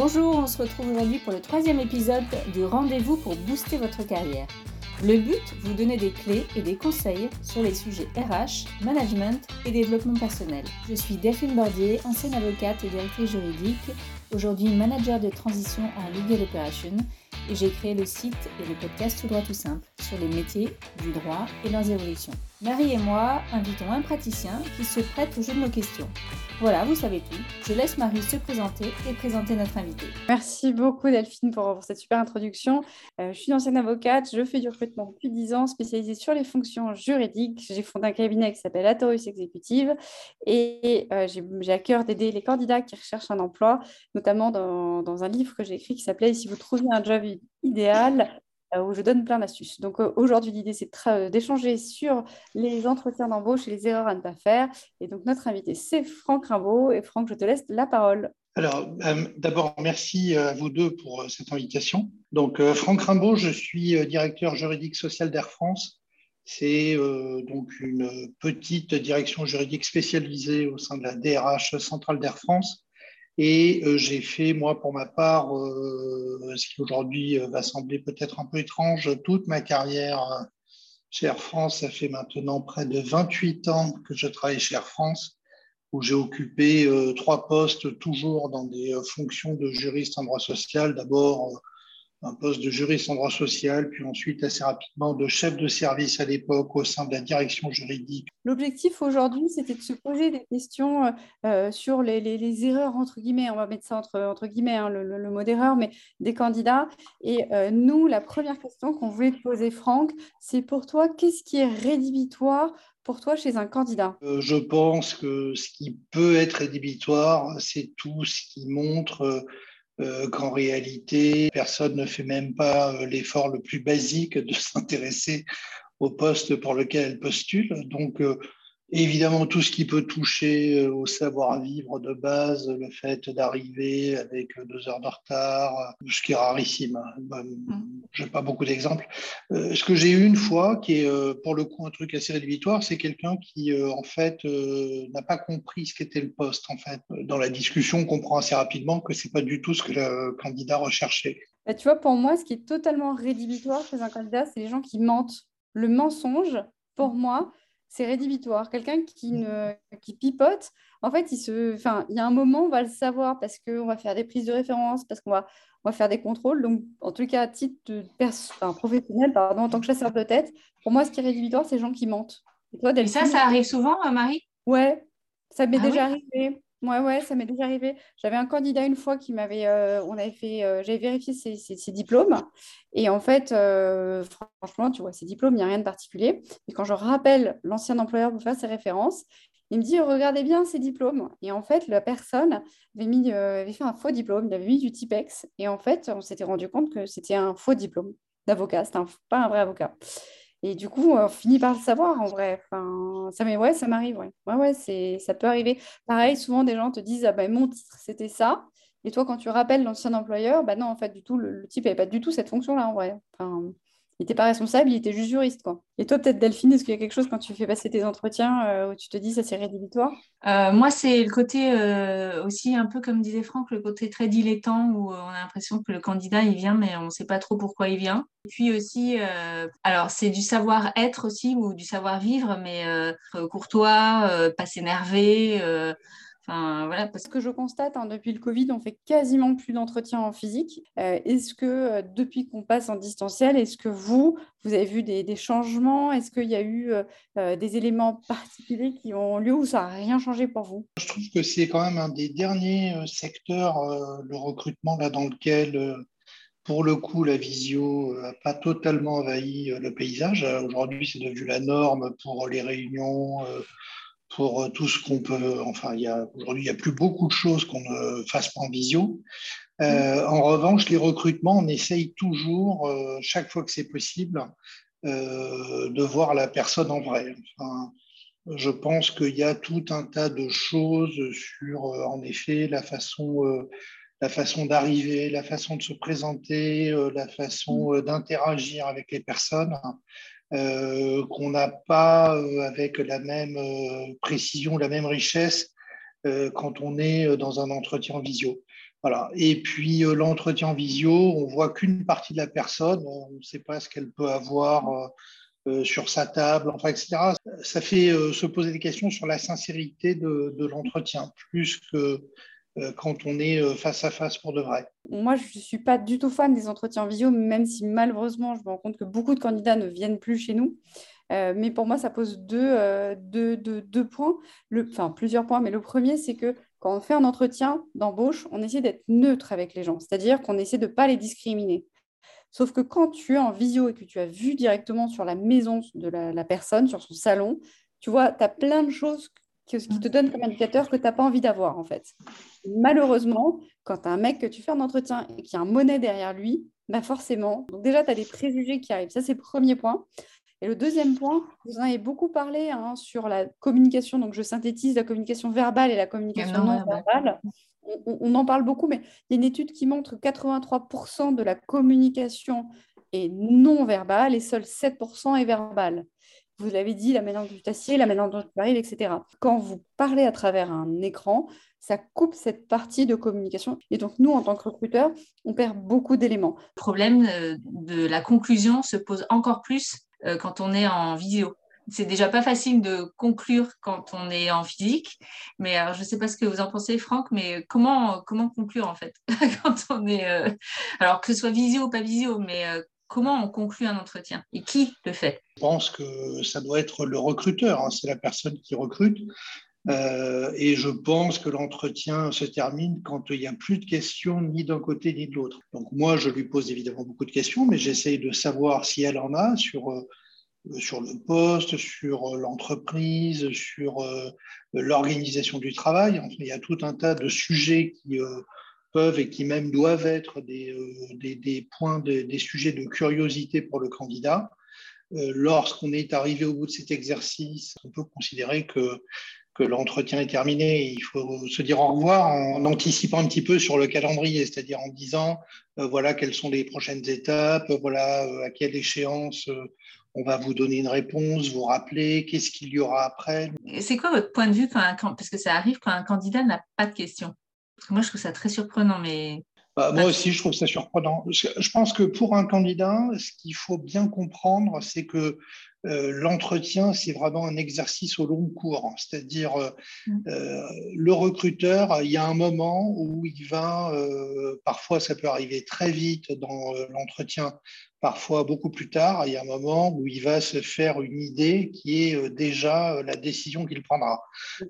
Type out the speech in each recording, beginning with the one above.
Bonjour, on se retrouve aujourd'hui pour le troisième épisode du Rendez-vous pour booster votre carrière. Le but, vous donner des clés et des conseils sur les sujets RH, management et développement personnel. Je suis Delphine Bordier, ancienne avocate et directrice juridique, aujourd'hui manager de transition en Legal Operation et j'ai créé le site et le podcast Tout droit tout simple sur les métiers du droit et leurs évolutions. Marie et moi invitons un praticien qui se prête au jeu de nos questions. Voilà, vous savez tout. Je laisse Marie se présenter et présenter notre invité. Merci beaucoup Delphine pour, cette super introduction. Euh, je suis ancienne avocate, je fais du recrutement depuis 10 ans, spécialisée sur les fonctions juridiques. J'ai fondé un cabinet qui s'appelle Atorus Executive et euh, j'ai à cœur d'aider les candidats qui recherchent un emploi, notamment dans, un livre que j'ai écrit qui s'appelait Si vous trouvez un job idéal, où je donne plein d'astuces. Donc euh, aujourd'hui, l'idée, c'est euh, d'échanger sur les entretiens d'embauche et les erreurs à ne pas faire. Et donc notre invité, c'est Franck Rimbaud. Et Franck, je te laisse la parole. Alors, d'abord, merci à vous deux pour cette invitation. Donc, Franck Rimbaud, je suis directeur juridique social d'Air France. C'est donc une petite direction juridique spécialisée au sein de la DRH centrale d'Air France et euh, j'ai fait, moi, pour ma part, euh, ce qui aujourd'hui euh, va sembler peut-être un peu étrange, toute ma carrière chez Air France. Ça fait maintenant près de 28 ans que je travaille chez Air France, où j'ai occupé trois postes, toujours dans des fonctions de juriste en droit social. D'abord, un poste de juriste en droit social, puis ensuite assez rapidement de chef de service à l'époque au sein de la direction juridique. L'objectif aujourd'hui, c'était de se poser des questions euh, euh, sur les, erreurs, entre guillemets, on va mettre ça entre, entre guillemets, hein, le, mot d'erreur, mais des candidats. Et euh, nous, la première question qu'on voulait te poser, Franck, c'est pour toi, qu'est-ce qui est rédhibitoire pour toi chez un candidat? Je pense que ce qui peut être rédhibitoire, c'est tout ce qui montre euh, qu'en réalité, personne ne fait même pas euh, l'effort le plus basique de s'intéresser au poste pour lequel elle postule. Donc, euh, Évidemment, tout ce qui peut toucher euh, au savoir-vivre de base, le fait d'arriver avec deux heures de retard, euh, ce qui est rarissime. Hein. Mm. Je n'ai pas beaucoup d'exemples. Euh, ce que j'ai eu une fois, qui est pour le coup un truc assez rédhibitoire, c'est quelqu'un qui, en fait, n'a pas compris ce qu'était le poste. En fait, dans la discussion, on comprend assez rapidement que c'est pas du tout ce que le candidat recherchait. Bah, tu vois, pour moi, ce qui est totalement rédhibitoire chez un candidat, c'est les gens qui mentent. Le mensonge, pour moi, c'est rédhibitoire. Quelqu'un qui, ne, qui pipote, en fait, il, se, enfin, il y a un moment, on va le savoir parce qu'on va faire des prises de référence, parce qu'on va, on va faire des contrôles. Donc, en tout cas, à titre de professionnel, pardon, en tant que chasseur de tête, pour moi, ce qui est rédhibitoire, c'est les gens qui mentent. Et, ça, ça arrive souvent, euh, Marie? Ouais, ça m'est ah déjà arrivé. Ouais, ouais, ça m'est déjà arrivé. J'avais un candidat une fois qui m'avait, euh, on avait fait, euh, j'avais vérifié ses, diplômes et en fait, euh, franchement, tu vois, ses diplômes, il n'y a rien de particulier. Et quand je rappelle l'ancien employeur pour faire ses références, il me dit regardez bien ses diplômes. Et en fait, la personne avait, avait fait un faux diplôme, il avait mis du Tipex et en fait, on s'était rendu compte que c'était un faux diplôme d'avocat, c'était pas un vrai avocat. Et du coup, on finit par le savoir en vrai. Ça, mais ouais, ça m'arrive. Ouais, ouais, ouais c'est, ça peut arriver. Pareil, souvent des gens te disent ah ben mon titre c'était ça. Et toi, quand tu rappelles l'ancien employeur, bah non, en fait, du tout, le, type n'avait pas du tout cette fonction-là en vrai. Il n'était pas responsable, il était juste juriste. Quoi. Et toi, peut-être Delphine, est-ce qu'il y a quelque chose quand tu fais passer tes entretiens euh, où tu te dis ça c'est rédhibitoire? Euh, Moi, c'est le côté euh, aussi un peu comme disait Franck, le côté très dilettant où on a l'impression que le candidat il vient, mais on ne sait pas trop pourquoi il vient. Et puis aussi, alors c'est du savoir-être aussi ou du savoir-vivre, mais courtois, pas s'énerver voilà. Parce que je constate, hein, depuis le Covid, on fait quasiment plus d'entretien en physique. Euh, est-ce que euh, depuis qu'on passe en distanciel, est-ce que vous, vous avez vu des, changements? Est-ce qu'il y a eu euh, des éléments particuliers qui ont lieu ou ça n'a rien changé pour vous? Je trouve que c'est quand même un des derniers secteurs, le recrutement, là, dans lequel pour le coup, la visio n'a pas totalement envahi le paysage. Aujourd'hui, c'est devenu la norme pour les réunions, pour euh, tout ce qu'on peut. Enfin, aujourd'hui, il n'y a plus beaucoup de choses qu'on ne fasse pas en visio. Euh, en revanche, les recrutements, on essaye toujours, euh, chaque fois que c'est possible, de voir la personne en vrai. Enfin, je pense qu'il y a tout un tas de choses sur, en effet, la façon, la façon d'arriver, la façon de se présenter, la façon d'interagir avec les personnes. Euh, qu'on n'a pas euh, avec la même euh, précision, la même richesse quand on est dans un entretien visio. Voilà. Et puis l'entretien visio, on voit qu'une partie de la personne, on ne sait pas ce qu'elle peut avoir sur sa table, enfin, etc. Ça fait se poser des questions sur la sincérité de, de l'entretien, plus que quand on est euh, face à face pour de vrai. Moi, je ne suis pas du tout fan des entretiens en visio, même si malheureusement, je me rends compte que beaucoup de candidats ne viennent plus chez nous. Euh, mais pour moi, ça pose deux, points, enfin plusieurs points. Mais le premier, c'est que quand on fait un entretien d'embauche, on essaie d'être neutre avec les gens, c'est-à-dire qu'on essaie de ne pas les discriminer. Sauf que quand tu es en visio et que tu as vu directement sur la maison de la, la personne, sur son salon, tu vois, tu as plein de choses ce qui te donne comme indicateur que tu n'as pas envie d'avoir, en fait. Malheureusement, quand tu as un mec que tu fais un entretien et qui a un monnaie derrière lui, bah forcément, donc déjà, tu as des préjugés qui arrivent. Ça, c'est le premier point. Et le deuxième point, vous en avez beaucoup parlé hein, sur la communication. Donc, je synthétise la communication verbale et la communication non, verbale. On, on, en parle beaucoup, mais il y a une étude qui montre que 83% de la communication est non verbale et seul 7% est verbale vous l'avez dit, la manière dont tu t'assieds, la manière dont tu arrives, etc. Quand vous parlez à travers un écran, ça coupe cette partie de communication. Et donc, nous, en tant que recruteurs, on perd beaucoup d'éléments. Le problème euh, de la conclusion se pose encore plus euh, quand on est en vidéo. C'est déjà pas facile de conclure quand on est en physique, mais je ne sais pas ce que vous en pensez, Franck, mais comment, comment conclure en fait quand on est. Euh, alors que ce soit visio ou pas visio, mais comment on conclut un entretien et qui le fait Je pense que ça doit être le recruteur, hein, c'est la personne qui recrute. Euh, et je pense que l'entretien se termine quand il n'y a plus de questions ni d'un côté ni de l'autre. Donc moi, je lui pose évidemment beaucoup de questions, mais j'essaye de savoir si elle en a sur, euh, sur le poste, sur l'entreprise, sur euh, l'organisation du travail. il y a tout un tas de sujets qui peuvent et qui même doivent être des, euh, des, points, des sujets de curiosité pour le candidat. Euh, lorsqu'on est arrivé au bout de cet exercice, on peut considérer que, que l'entretien est terminé. Il faut se dire au revoir en anticipant un petit peu sur le calendrier, c'est-à-dire en disant euh, voilà quelles sont les prochaines étapes, voilà à quelle échéance on va vous donner une réponse, vous rappeler qu'est-ce qu'il y aura après. C'est quoi votre point de vue quand parce que ça arrive quand un candidat n'a pas de questions? Moi, je trouve ça très surprenant, mais. Bah, moi aussi, je trouve ça surprenant. Je pense que pour un candidat, ce qu'il faut bien comprendre, c'est que euh, l'entretien, c'est vraiment un exercice au long cours. C'est-à-dire, euh, mm. euh, le recruteur, il y a un moment où il va, parfois ça peut arriver très vite dans l'entretien, parfois beaucoup plus tard, il y a un moment où il va se faire une idée qui est déjà la décision qu'il prendra.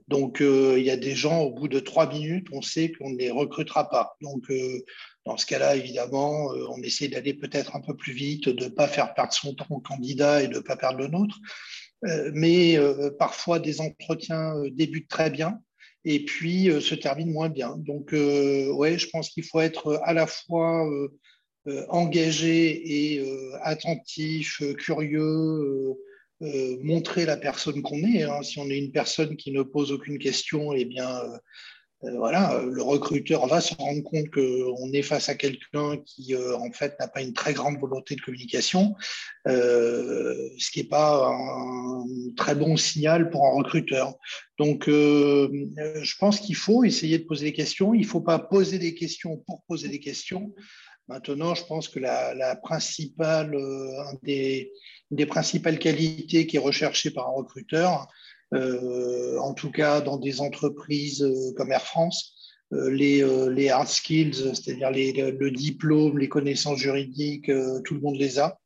Donc, il y a des gens, au bout de trois minutes, on sait qu'on ne les recrutera pas. Donc, dans ce cas-là, évidemment, euh, on essaie d'aller peut-être un peu plus vite, de ne pas faire perdre son temps au candidat et de ne pas perdre le nôtre. Euh, mais euh, parfois, des entretiens débutent très bien et puis se terminent moins bien. Donc, ouais, je pense qu'il faut être à la fois engagé et attentif, curieux, montrer la personne qu'on est. Hein. Si on est une personne qui ne pose aucune question, eh bien, voilà, le recruteur va se rendre compte qu'on est face à quelqu'un qui, euh, en fait, n'a pas une très grande volonté de communication, euh, ce qui n'est pas un très bon signal pour un recruteur. Donc, je pense qu'il faut essayer de poser des questions. Il ne faut pas poser des questions pour poser des questions. Maintenant, je pense que la, principale, des, des principales qualités qui est recherchée par un recruteur, euh, en tout cas dans des entreprises euh, comme Air France, euh, les, hard skills, c'est-à-dire le diplôme, les connaissances juridiques, tout le monde les a.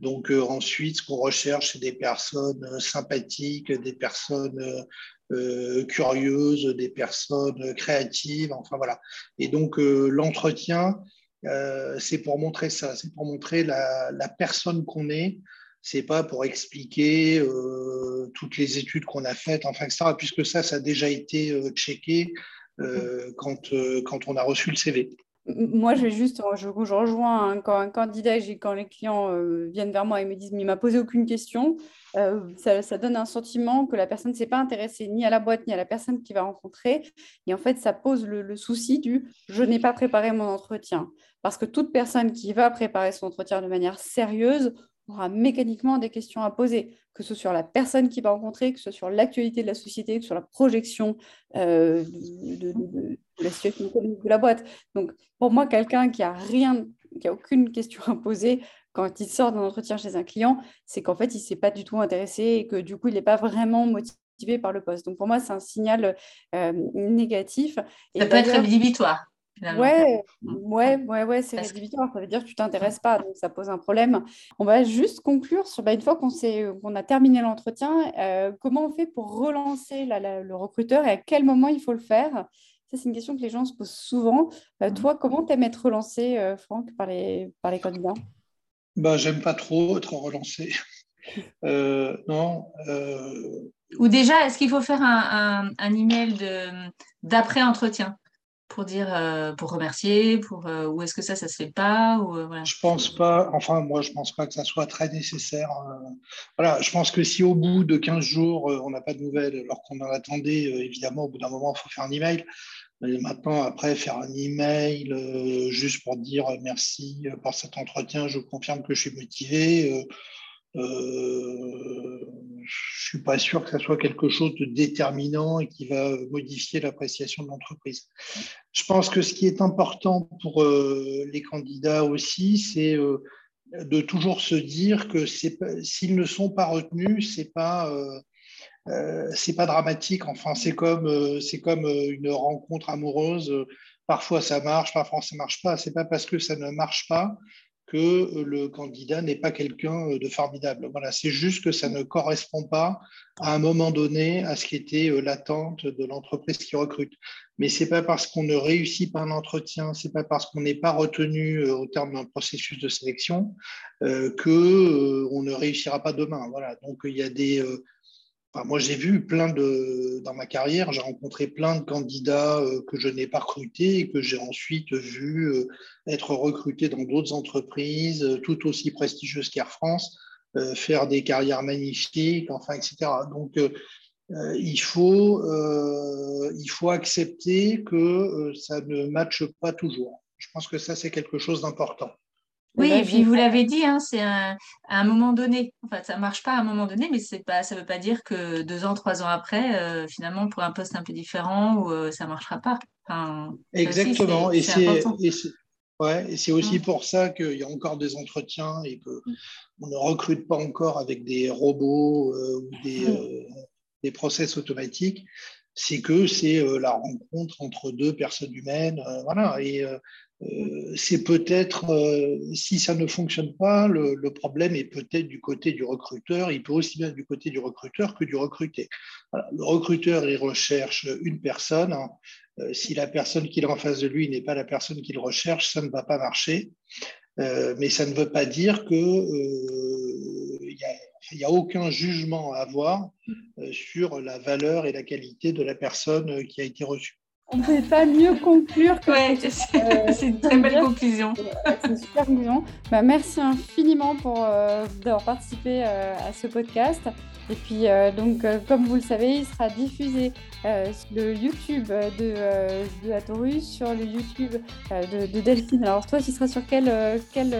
Donc ensuite, ce qu'on recherche, c'est des personnes sympathiques, des personnes curieuses, des personnes créatives, enfin voilà. Et donc l'entretien, c'est pour montrer ça, c'est pour montrer la personne qu'on est, c'est pas pour expliquer euh, toutes les études qu'on a faites, enfin, etc., puisque ça, ça a déjà été euh, checké euh, quand, quand on a reçu le CV. Moi, je vais juste, je, rejoins quand un candidat, quand les clients viennent vers moi et me disent, mais il m'a posé aucune question, ça, donne un sentiment que la personne ne s'est pas intéressée ni à la boîte ni à la personne qu'il va rencontrer. Et en fait, ça pose le, le souci du je n'ai pas préparé mon entretien. Parce que toute personne qui va préparer son entretien de manière sérieuse aura mécaniquement des questions à poser, que ce soit sur la personne qui va rencontrer, que ce soit sur l'actualité de la société, que ce soit sur la projection euh, de, la situation économique de la boîte. Donc, pour moi, quelqu'un qui a rien, qui a aucune question à poser quand il sort d'un entretien chez un client, c'est qu'en fait, il ne s'est pas du tout intéressé et que du coup, il n'est pas vraiment motivé par le poste. Donc, pour moi, c'est un signal euh, négatif. Ça peut être rédhibitoire. Ouais, ouais, ouais, ouais, c'est rédhibitoire. Ça veut dire que tu t'intéresses pas, donc ça pose un problème. On va juste conclure sur, bah, une fois qu'on qu'on a terminé l'entretien, euh, comment on fait pour relancer le recruteur et à quel moment il faut le faire? Ça, c'est une question que les gens se posent souvent. Euh, toi, comment t'aimes être relancé, euh, Franck, par les, par les candidats? Bah, J'aime pas trop être relancé. non. Ou déjà, est-ce qu'il faut faire un, un, un email d'après-entretien? Pour dire, euh, pour remercier, pour euh, ou est-ce que ça, ça se fait pas ou, euh. Je pense pas. Enfin, moi, je pense pas que ça soit très nécessaire. voilà, je pense que si au bout de 15 jours, on n'a pas de nouvelles, alors qu'on en attendait, évidemment, au bout d'un moment, il faut faire un email. Maintenant, après, faire un email juste pour dire merci par cet entretien, je confirme que je suis motivé. Euh, je suis pas sûr que ça soit quelque chose de déterminant et qui va modifier l'appréciation de l'entreprise. Je pense que ce qui est important pour euh, les candidats aussi, c'est euh, de toujours se dire que s'ils ne sont pas retenus, c'est pas pas dramatique. Enfin, c'est comme une rencontre amoureuse. Parfois ça marche, parfois ça marche pas. C'est pas parce que ça ne marche pas que euh, le candidat n'est pas quelqu'un euh, de formidable. Voilà, c'est juste que ça ne correspond pas à un moment donné à ce qui était euh, l'attente de l'entreprise qui recrute. Mais c'est pas parce qu'on ne réussit pas un entretien, c'est pas parce qu'on n'est pas retenu au terme d'un processus de sélection euh, que on ne réussira pas demain. Voilà, donc il y a des moi, j'ai vu plein de, dans ma carrière, j'ai rencontré plein de candidats euh, que je n'ai pas recrutés et que j'ai ensuite vu euh, être recrutés dans d'autres entreprises euh, tout aussi prestigieuses qu'Air France, faire des carrières magnifiques, enfin, etc. Donc, il, faut, il faut accepter que ça ne matche pas toujours. Je pense que ça, c'est quelque chose d'important. Oui, et puis vous l'avez dit, hein, c'est à un moment donné. Enfin, ça ne marche pas à un moment donné, mais pas, ça ne veut pas dire que deux ans, trois ans après, euh, finalement, pour un poste un peu différent, ou, euh, ça ne marchera pas. Exactement. et c'est aussi mmh. pour ça qu'il y a encore des entretiens et qu'on mmh. ne recrute pas encore avec des robots euh, ou des, mmh. des process automatiques. C'est que c'est la rencontre entre deux personnes humaines. voilà. Et euh, c'est peut-être, euh, si ça ne fonctionne pas, le, problème est peut-être du côté du recruteur. Il peut aussi bien être du côté du recruteur que du recruté. Le recruteur, il recherche une personne. Euh, si la personne qu'il a en face de lui n'est pas la personne qu'il recherche, ça ne va pas marcher. mais ça ne veut pas dire que il n'y a, aucun jugement à avoir sur la valeur et la qualité de la personne qui a été reçue. On ne peut pas mieux conclure que euh, c'est une très belle conclusion. C'est super conclusion. Bah, merci infiniment pour euh, d'avoir participé euh, à ce podcast. Et puis donc comme vous le savez, il sera diffusé sur le YouTube de, de Atorus, sur le YouTube de, Delphine. Alors toi, tu seras sur quel, quel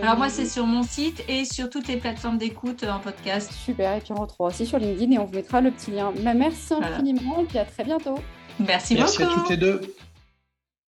Alors moi, c'est sur mon site et sur toutes les plateformes d'écoute en podcast. Super. Et puis on retrouvera aussi sur LinkedIn et on vous mettra le petit lien. Bah, merci infiniment et puis à très bientôt. Merci, Merci à toutes les deux.